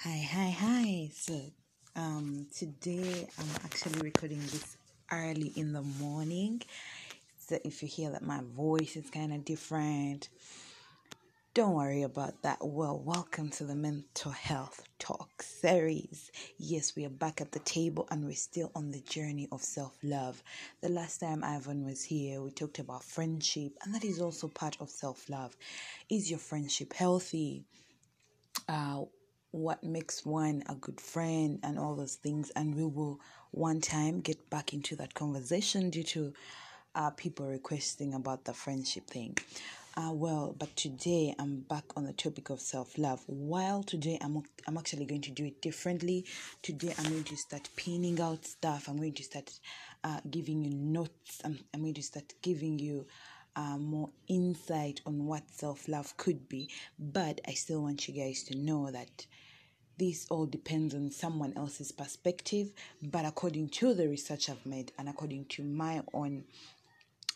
Hi, hi, hi. So, um, today I'm actually recording this early in the morning. So, if you hear that my voice is kind of different, don't worry about that. Well, welcome to the Mental Health Talk series. Yes, we are back at the table and we're still on the journey of self love. The last time Ivan was here, we talked about friendship, and that is also part of self love. Is your friendship healthy? uh, what makes one a good friend and all those things. And we will one time get back into that conversation due to uh, people requesting about the friendship thing. Uh, well, but today I'm back on the topic of self love. While today I'm I'm actually going to do it differently. Today I'm going to start pinning out stuff. I'm going to start uh, giving you notes. I'm, I'm going to start giving you uh, more insight on what self love could be. But I still want you guys to know that this all depends on someone else's perspective. But according to the research I've made and according to my own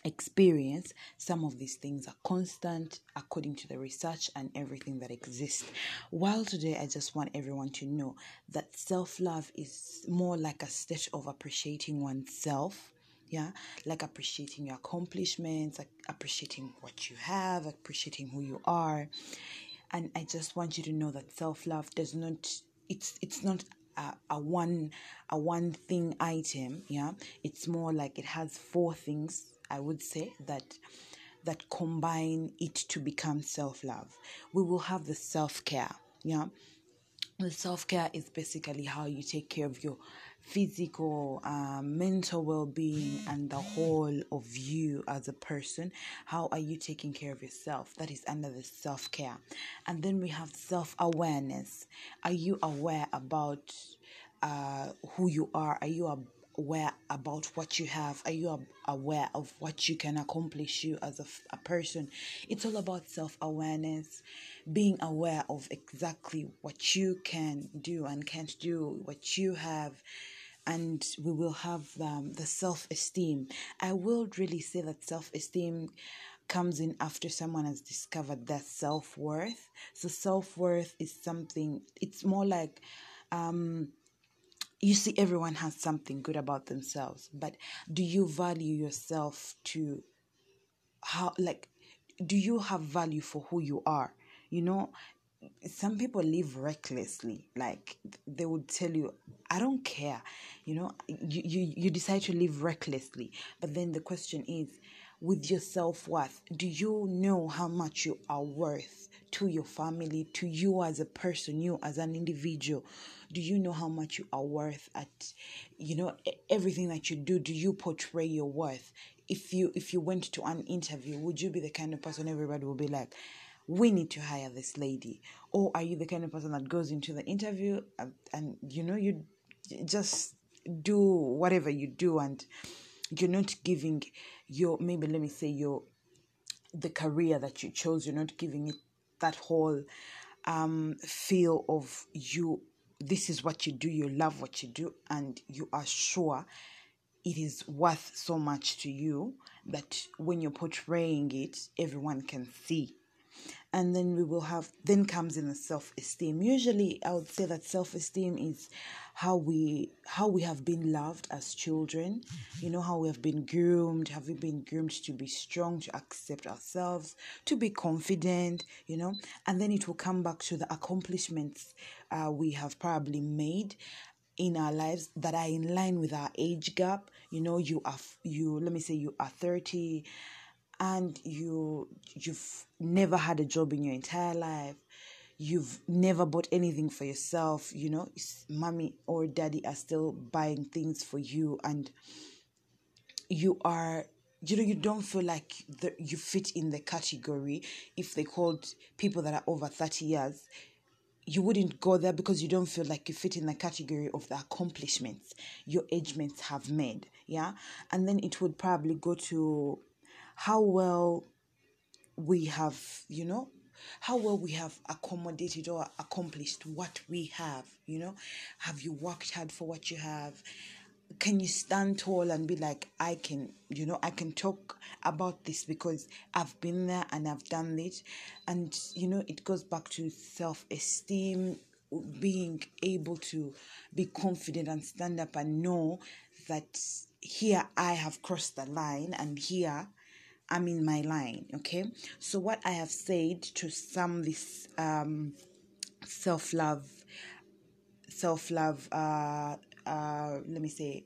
experience, some of these things are constant according to the research and everything that exists. While today, I just want everyone to know that self love is more like a state of appreciating oneself. Yeah, like appreciating your accomplishments, like appreciating what you have, appreciating who you are. And I just want you to know that self love does not, it's, it's not a, a one a one thing item yeah? It's more like it has four things i would say that that combine it to become self-love. We will have the self-care yeah? The self-care is basically how you take care of your physical uh, mental well-being and the whole of you as a person. How are you taking care of yourself? That is under the self-care. And then we have self-awareness. Are you aware about uh, who you are? Are you aware about what you have? Are you aware of what you can accomplish you as a, a person? It's all about self-awareness. Being aware of exactly what you can do and can't do what you have and we will have um, the self esteem. I will really say that self esteem comes in after someone has discovered their self worth. So, self worth is something, it's more like, um, you see, everyone has something good about themselves, but do you value yourself to how, like, do you have value for who you are? You know, some people live recklessly. Like they would tell you i don't care. You know you, you you decide to live recklessly. But then the question is with your self-worth do you know how much you are worth to your family to you as a person you as an individual? Do you know how much you are worth at you know everything that you do? Do you portray your worth? If you if you went to an interview would you be the kind of person everybody will be like we need to hire this lady? Or are you the kind of person that goes into the interview and, and you know you just do whatever you do and you're not giving your maybe let me say your the career that you chose you're not giving it that whole um feel of you this is what you do you love what you do and you are sure it is worth so much to you that when you're portraying it everyone can see and then we will have then comes in the self-esteem. Usually i would say that self-esteem is how we how we have been loved as children. You know how we have been groomed. Have we been groomed to be strong to accept ourselves to be confident you know? And then it will come back to the accomplishments uh, we have probably made in our lives that are in line with our age gap. You know you are you let me say you are 30 and you you've never had a job in your entire life. You've never bought anything for yourself you know? Mommy or daddy are still buying things for you and you are you know you don't feel like the, you fit in the category. If they called people that are over 30 years you wouldn't go there because you don't feel like you fit in the category of the accomplishments your age mates have made yeah? And then it would probably go to how well we have, you know, how well we have accommodated or accomplished what we have, you know. Have you worked hard for what you have? Can you stand tall and be like, I can, you know, I can talk about this because I've been there and I've done it. And, you know, it goes back to self esteem, being able to be confident and stand up and know that here I have crossed the line and here I'm in my line. Okay, so what I have said to sum this um, self love, self love. Uh, uh, let me say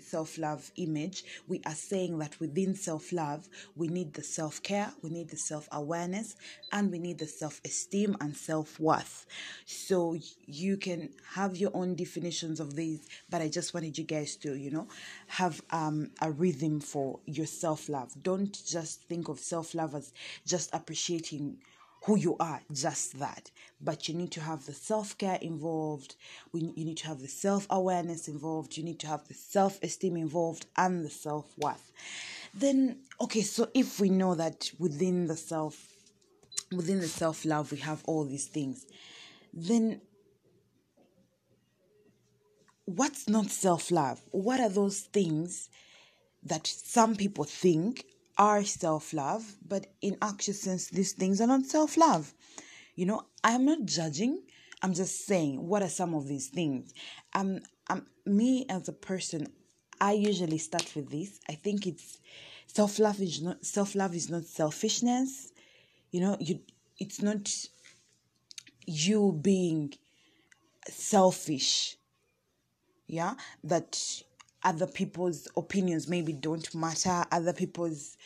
self love image, we are saying that within self love, we need the self care, we need the self awareness, and we need the self esteem and self worth. So you can have your own definitions of these, but I just wanted you guys to, you know, have um, a rhythm for your self love. Don't just think of self love as just appreciating who you are, just that. But you need to have the self care involved, we, you need to have the self awareness involved, you need to have the self esteem involved, and the self worth. Then, okay, so if we know that within the self, within the self love, we have all these things, then what's not self love? What are those things that some people think are self love, but in actual sense, these things are not self love. You know, I'm not judging. I'm just saying what are some of these things. Um, um, me as a person, I usually start with this. I think it's self love is not self love is not selfishness. You know, you it's not you being selfish. Yeah, that other people's opinions maybe don't matter other people's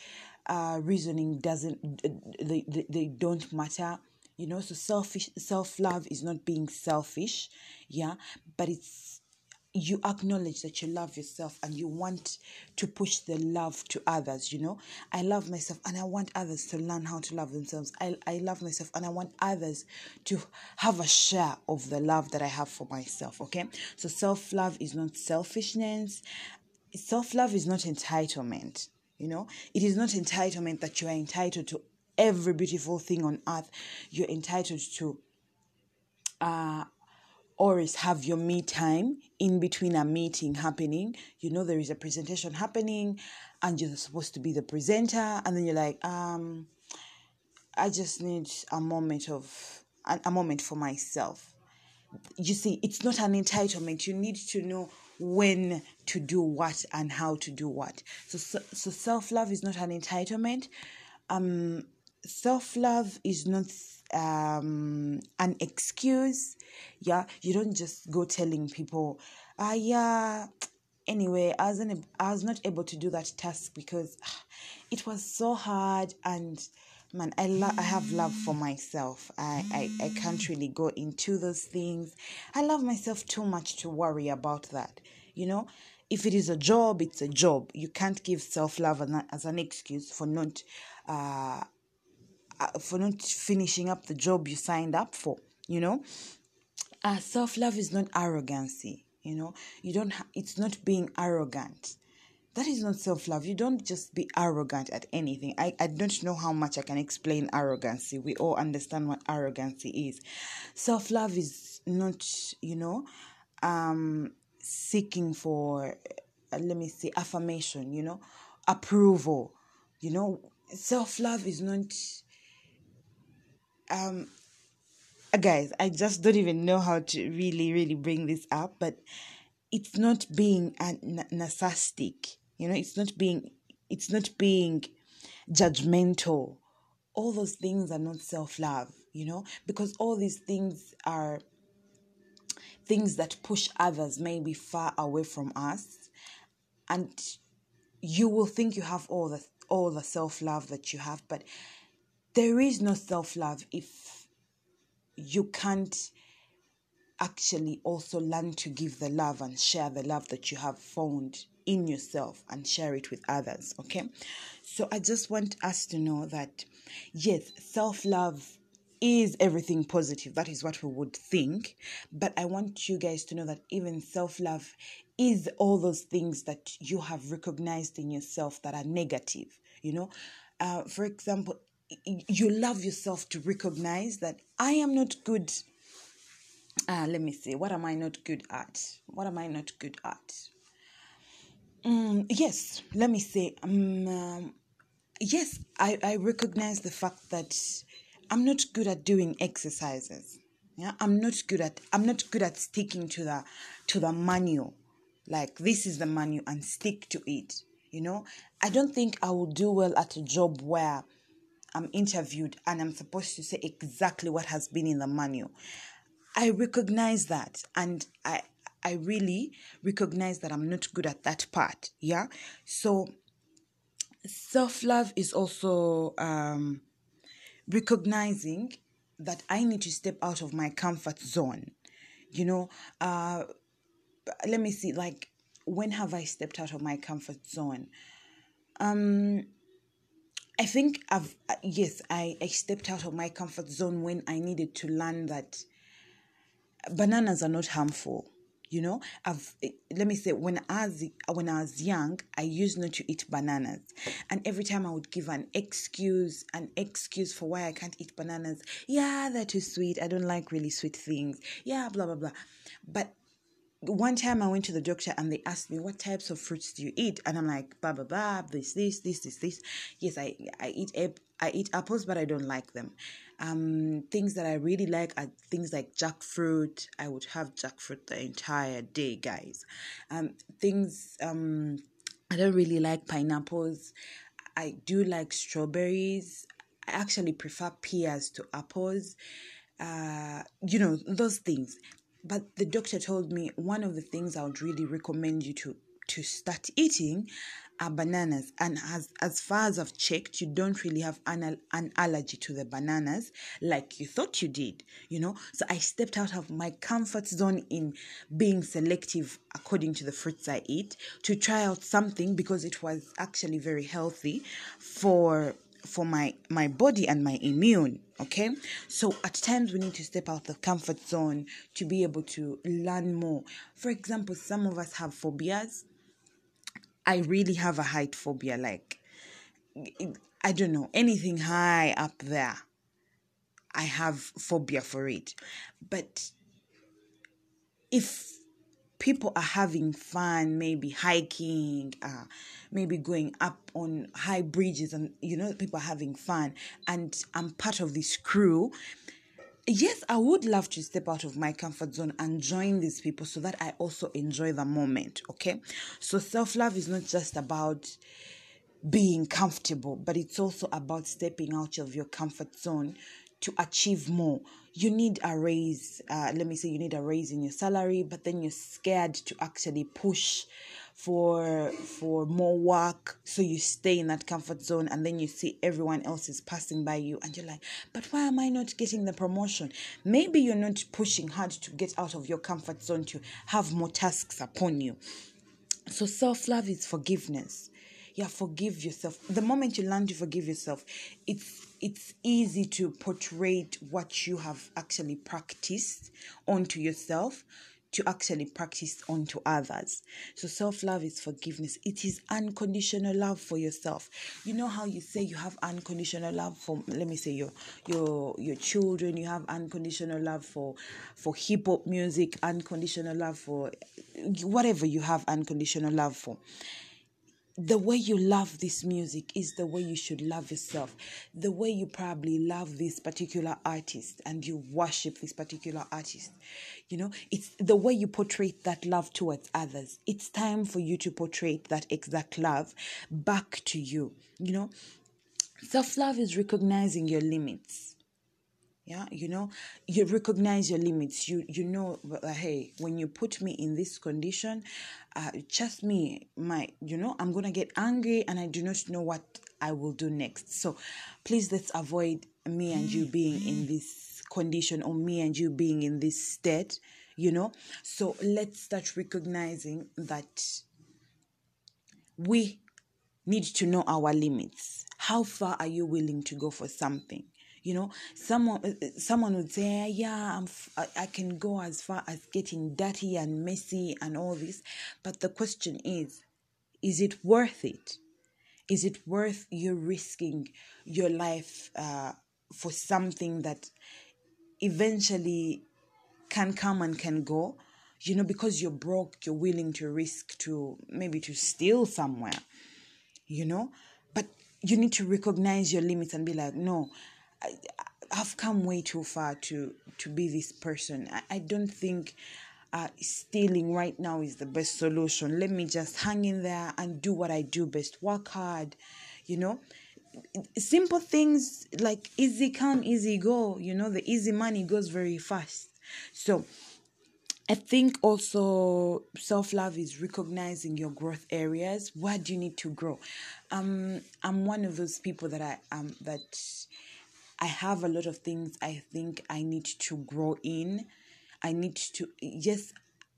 uh, reasoning doesn't they, they, they don't matter you know so selfish self-love is not being selfish yeah but it's you acknowledge that you love yourself and you want to push the love to others you know? I love myself and i want others to learn how to love themselves. I, I love myself and i want others to have a share of the love that i have for myself okay? So self-love is not selfishness. Self-love is not entitlement you know? It is not entitlement that you are entitled to every beautiful thing on earth. You're entitled to uh always have your me time in between a meeting happening. You know there is a presentation happening and you're supposed to be the presenter and then you're like, um, I just need a moment of a, moment for myself. You see, it's not an entitlement. You need to know when to do what and how to do what. So so, so self love is not an entitlement. Um self love is not um, an excuse. Yeah, you don't just go telling people, ah, yeah. Anyway, I wasn't. I was not able to do that task because it was so hard and man i love i have love for myself I, I i can't really go into those things i love myself too much to worry about that you know if it is a job it's a job you can't give self-love as an excuse for not uh uh, for not finishing up the job you signed up for you know? Uh, self-love is not arrogancy you know? You don't ha- it's not being arrogant. That is not self-love. You don't just be arrogant at anything. I, I don't know how much i can explain arrogancy. We all understand what arrogancy is. Self-love is not you know um seeking for uh, let me see affirmation you know? Approval you know? Self-love is not um guys i just don't even know how to really really bring this up but it's not being a narcissistic you know it's not being it's not being judgmental. All those things are not self-love you know because all these things are things that push others maybe far away from us and you will think you have all the all the self-love that you have but there is no self love if you can't actually also learn to give the love and share the love that you have found in yourself and share it with others. Okay, so I just want us to know that yes, self love is everything positive. That is what we would think. But I want you guys to know that even self love is all those things that you have recognized in yourself that are negative. You know, uh, for example, you love yourself to recognize that I am not good. Uh, let me see, what am I not good at? What am I not good at? Um, yes, let me say, um, um, yes, I, I recognize the fact that I'm not good at doing exercises. Yeah, I'm not good at I'm not good at sticking to the to the manual. Like this is the manual and stick to it. You know, I don't think I will do well at a job where I'm interviewed and I'm supposed to say exactly what has been in the manual. I recognize that and I I really recognize that I'm not good at that part. Yeah. So self love is also um, recognizing that I need to step out of my comfort zone. You know, uh, let me see, like, when have I stepped out of my comfort zone? Um, I think I've, uh, yes, I, I stepped out of my comfort zone when I needed to learn that bananas are not harmful you know? I've eh, let me say when i was when i was young i used not to eat bananas. And every time i would give an excuse an excuse for why i can't eat bananas yeah they're too sweet. I don't like really sweet things. Yeah blah blah blah. But one time I went to the doctor and they asked me what types of fruits do you eat, and I'm like blah blah blah this this this this this. Yes, I I eat I eat apples, but I don't like them. Um, things that I really like are things like jackfruit. I would have jackfruit the entire day, guys. Um, things um, I don't really like pineapples. I do like strawberries. I actually prefer pears to apples. Uh, you know those things. But the doctor told me one of the things I would really recommend you to to start eating are bananas. And as, as far as I've checked, you don't really have an, an allergy to the bananas like you thought you did, you know. So I stepped out of my comfort zone in being selective according to the fruits I eat to try out something because it was actually very healthy for for my my body and my immune okay so at times we need to step out the comfort zone to be able to learn more for example some of us have phobias I really have a height phobia. Like, I don't know, anything high up there, I have phobia for it. But if people are having fun, maybe hiking, uh, maybe going up on high bridges, and you know, people are having fun, and I'm part of this crew, yes, I would love to step out of my comfort zone and join these people so that I also enjoy the moment. Okay. So self love is not just about being comfortable, but it's also about stepping out of your comfort zone to achieve more. You need a raise, uh, let me say, you need a raise in your salary, but then you're scared to actually push for for more work. So you stay in that comfort zone and then you see everyone else is passing by you and you're like but why am i not getting the promotion? Maybe you're not pushing hard to get out of your comfort zone to have more tasks upon you. So self-love is forgiveness. Yeah forgive yourself. The moment you learn to forgive yourself it's it's easy to portray what you have actually practiced onto yourself to actually practice onto others. So self love is forgiveness. It is unconditional love for yourself. You know how you say you have unconditional love for let me say your your your children, you have unconditional love for for hip hop music, unconditional love for whatever you have unconditional love for the way you love this music is the way you should love yourself. The way you probably love this particular artist and you worship this particular artist. You know, it's the way you portray that love towards others. It's time for you to portray that exact love back to you. You know, self love is recognizing your limits yeah you know you recognize your limits. You you know uh, hey when you put me in this condition uh just me my you know i'm gonna get angry and i do not know what i will do next. So please let's avoid me and you being in this condition or me and you being in this state you know? So let's start recognizing that we need to know our limits. How far are you willing to go for something you know someone uh, uh, someone would say yeah I'm f- i can go as far as getting dirty and messy and all this. But the question is is it worth it? Is it worth you risking your life uh, for something that eventually can come and can go you know because you're broke you're willing to risk to maybe to steal somewhere you know? But you need to recognize your limits and be like no I've come way too far to to be this person. I, I don't think uh, stealing right now is the best solution. Let me just hang in there and do what I do best. Work hard, you know. Simple things like easy come, easy go. You know, the easy money goes very fast. So, I think also self love is recognizing your growth areas. Where do you need to grow? Um, I'm one of those people that I um that I have a lot of things I think I need to grow in. I need to yes,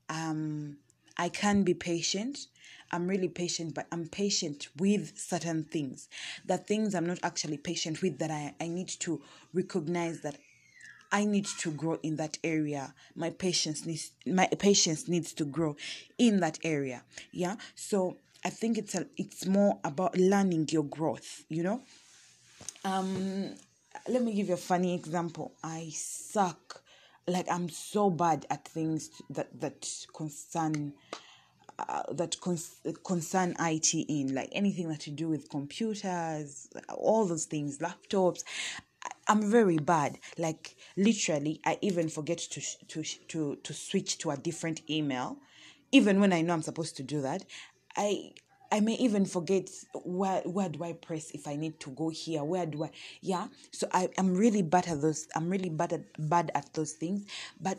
um, I can be patient. I'm really patient, but I'm patient with certain things. The things I'm not actually patient with that I, I need to recognize that I need to grow in that area. My patience needs my patience needs to grow in that area. Yeah. So I think it's a it's more about learning your growth, you know. Um let me give you a funny example. I suck like I'm so bad at things that that concern uh, that con- concern IT in like anything that to do with computers, all those things, laptops. I'm very bad. Like literally, I even forget to to to to switch to a different email, even when I know I'm supposed to do that. I I may even forget where where do I press if I need to go here. Where do I? Yeah. So I am really bad at those. I'm really bad at bad at those things. But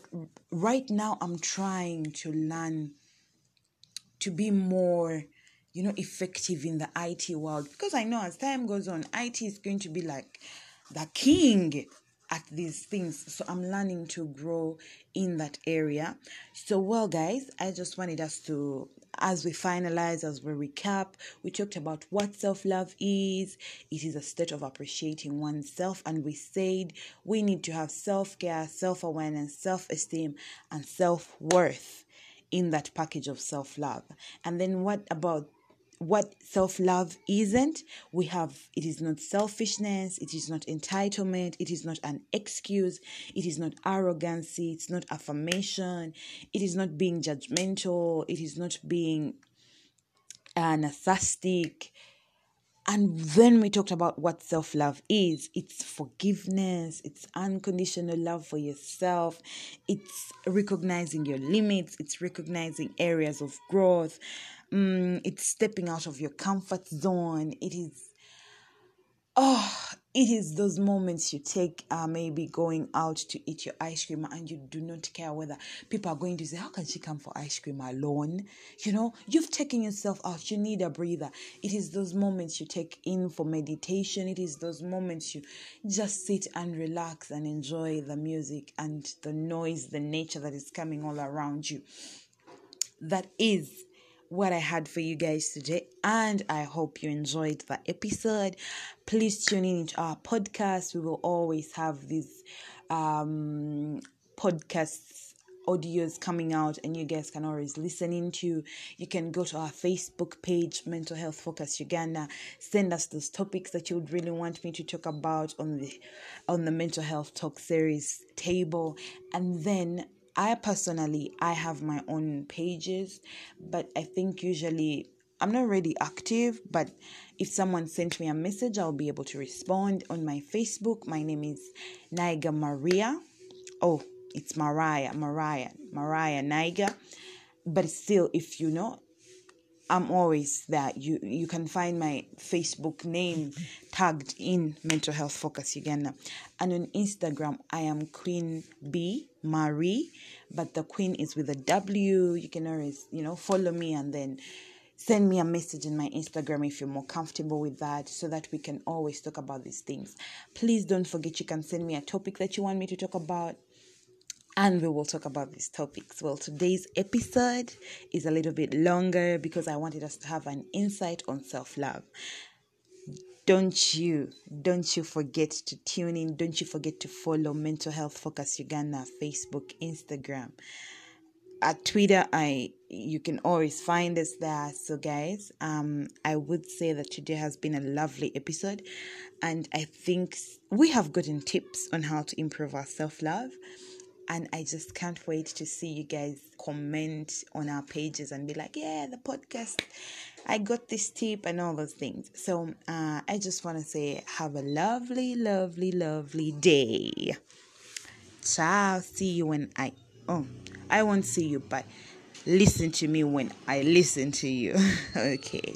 right now, I'm trying to learn to be more you know effective in the IT world because I know as time goes on IT is going to be like the king at these things so I'm learning to grow in that area so well guys I just wanted us to as we finalize as we recap we talked about what self-love is it is a state of appreciating oneself and we said we need to have self-care self-awareness self-esteem and self-worth in that package of self love. And then what about what self love isn't? We have it is not selfishness, it is not entitlement, it is not an excuse, it is not arrogancy, it's not affirmation, it is not being judgmental, it is not being uh, narcissistic, and then we talked about what self love is it's forgiveness, it's unconditional love for yourself, it's recognizing your limits, it's recognizing areas of growth, um, it's stepping out of your comfort zone, it is oh it is those moments you take uh, maybe going out to eat your ice cream and you do not care whether people are going to say how can she come for ice cream alone? You know you've taken yourself out. You need a breather. It is those moments you take in for meditation. It is those moments you just sit and relax and enjoy the music and the noise the nature that is coming all around you. That is what I had for you guys today, and I hope you enjoyed the episode. Please tune in to our podcast. We will always have these um, podcasts audios coming out and you guys can always listen into you can go to our facebook page mental health focus uganda send us those topics that you would really want me to talk about on the on the mental health talk series table and then I personally I have my own pages, but I think usually I'm not really active, but if someone sent me a message, I'll be able to respond on my Facebook. My name is Naiga Maria. Oh, it's Mariah, Mariah, Mariah Naiga. But still, if you know, I'm always there. You you can find my Facebook name tagged in Mental Health Focus Uganda, and on Instagram I am Queen B Marie, but the Queen is with a W. You can always you know follow me and then send me a message in my Instagram if you're more comfortable with that, so that we can always talk about these things. Please don't forget you can send me a topic that you want me to talk about and we will talk about these topics. Well, today's episode is a little bit longer because I wanted us to have an insight on self love. Don't you, don't you forget to tune in. Don't you forget to follow Mental Health Focus Uganda, Facebook, Instagram. At Twitter, I you can always find us there. So, guys, um, I would say that today has been a lovely episode, and I think we have gotten tips on how to improve our self love and I just can't wait to see you guys comment on our pages and be like, yeah, the podcast, I got this tip and all those things. So uh, I just want to say, have a lovely, lovely, lovely day. Ciao. See you when I, oh, I won't see you, but listen to me when I listen to you. okay.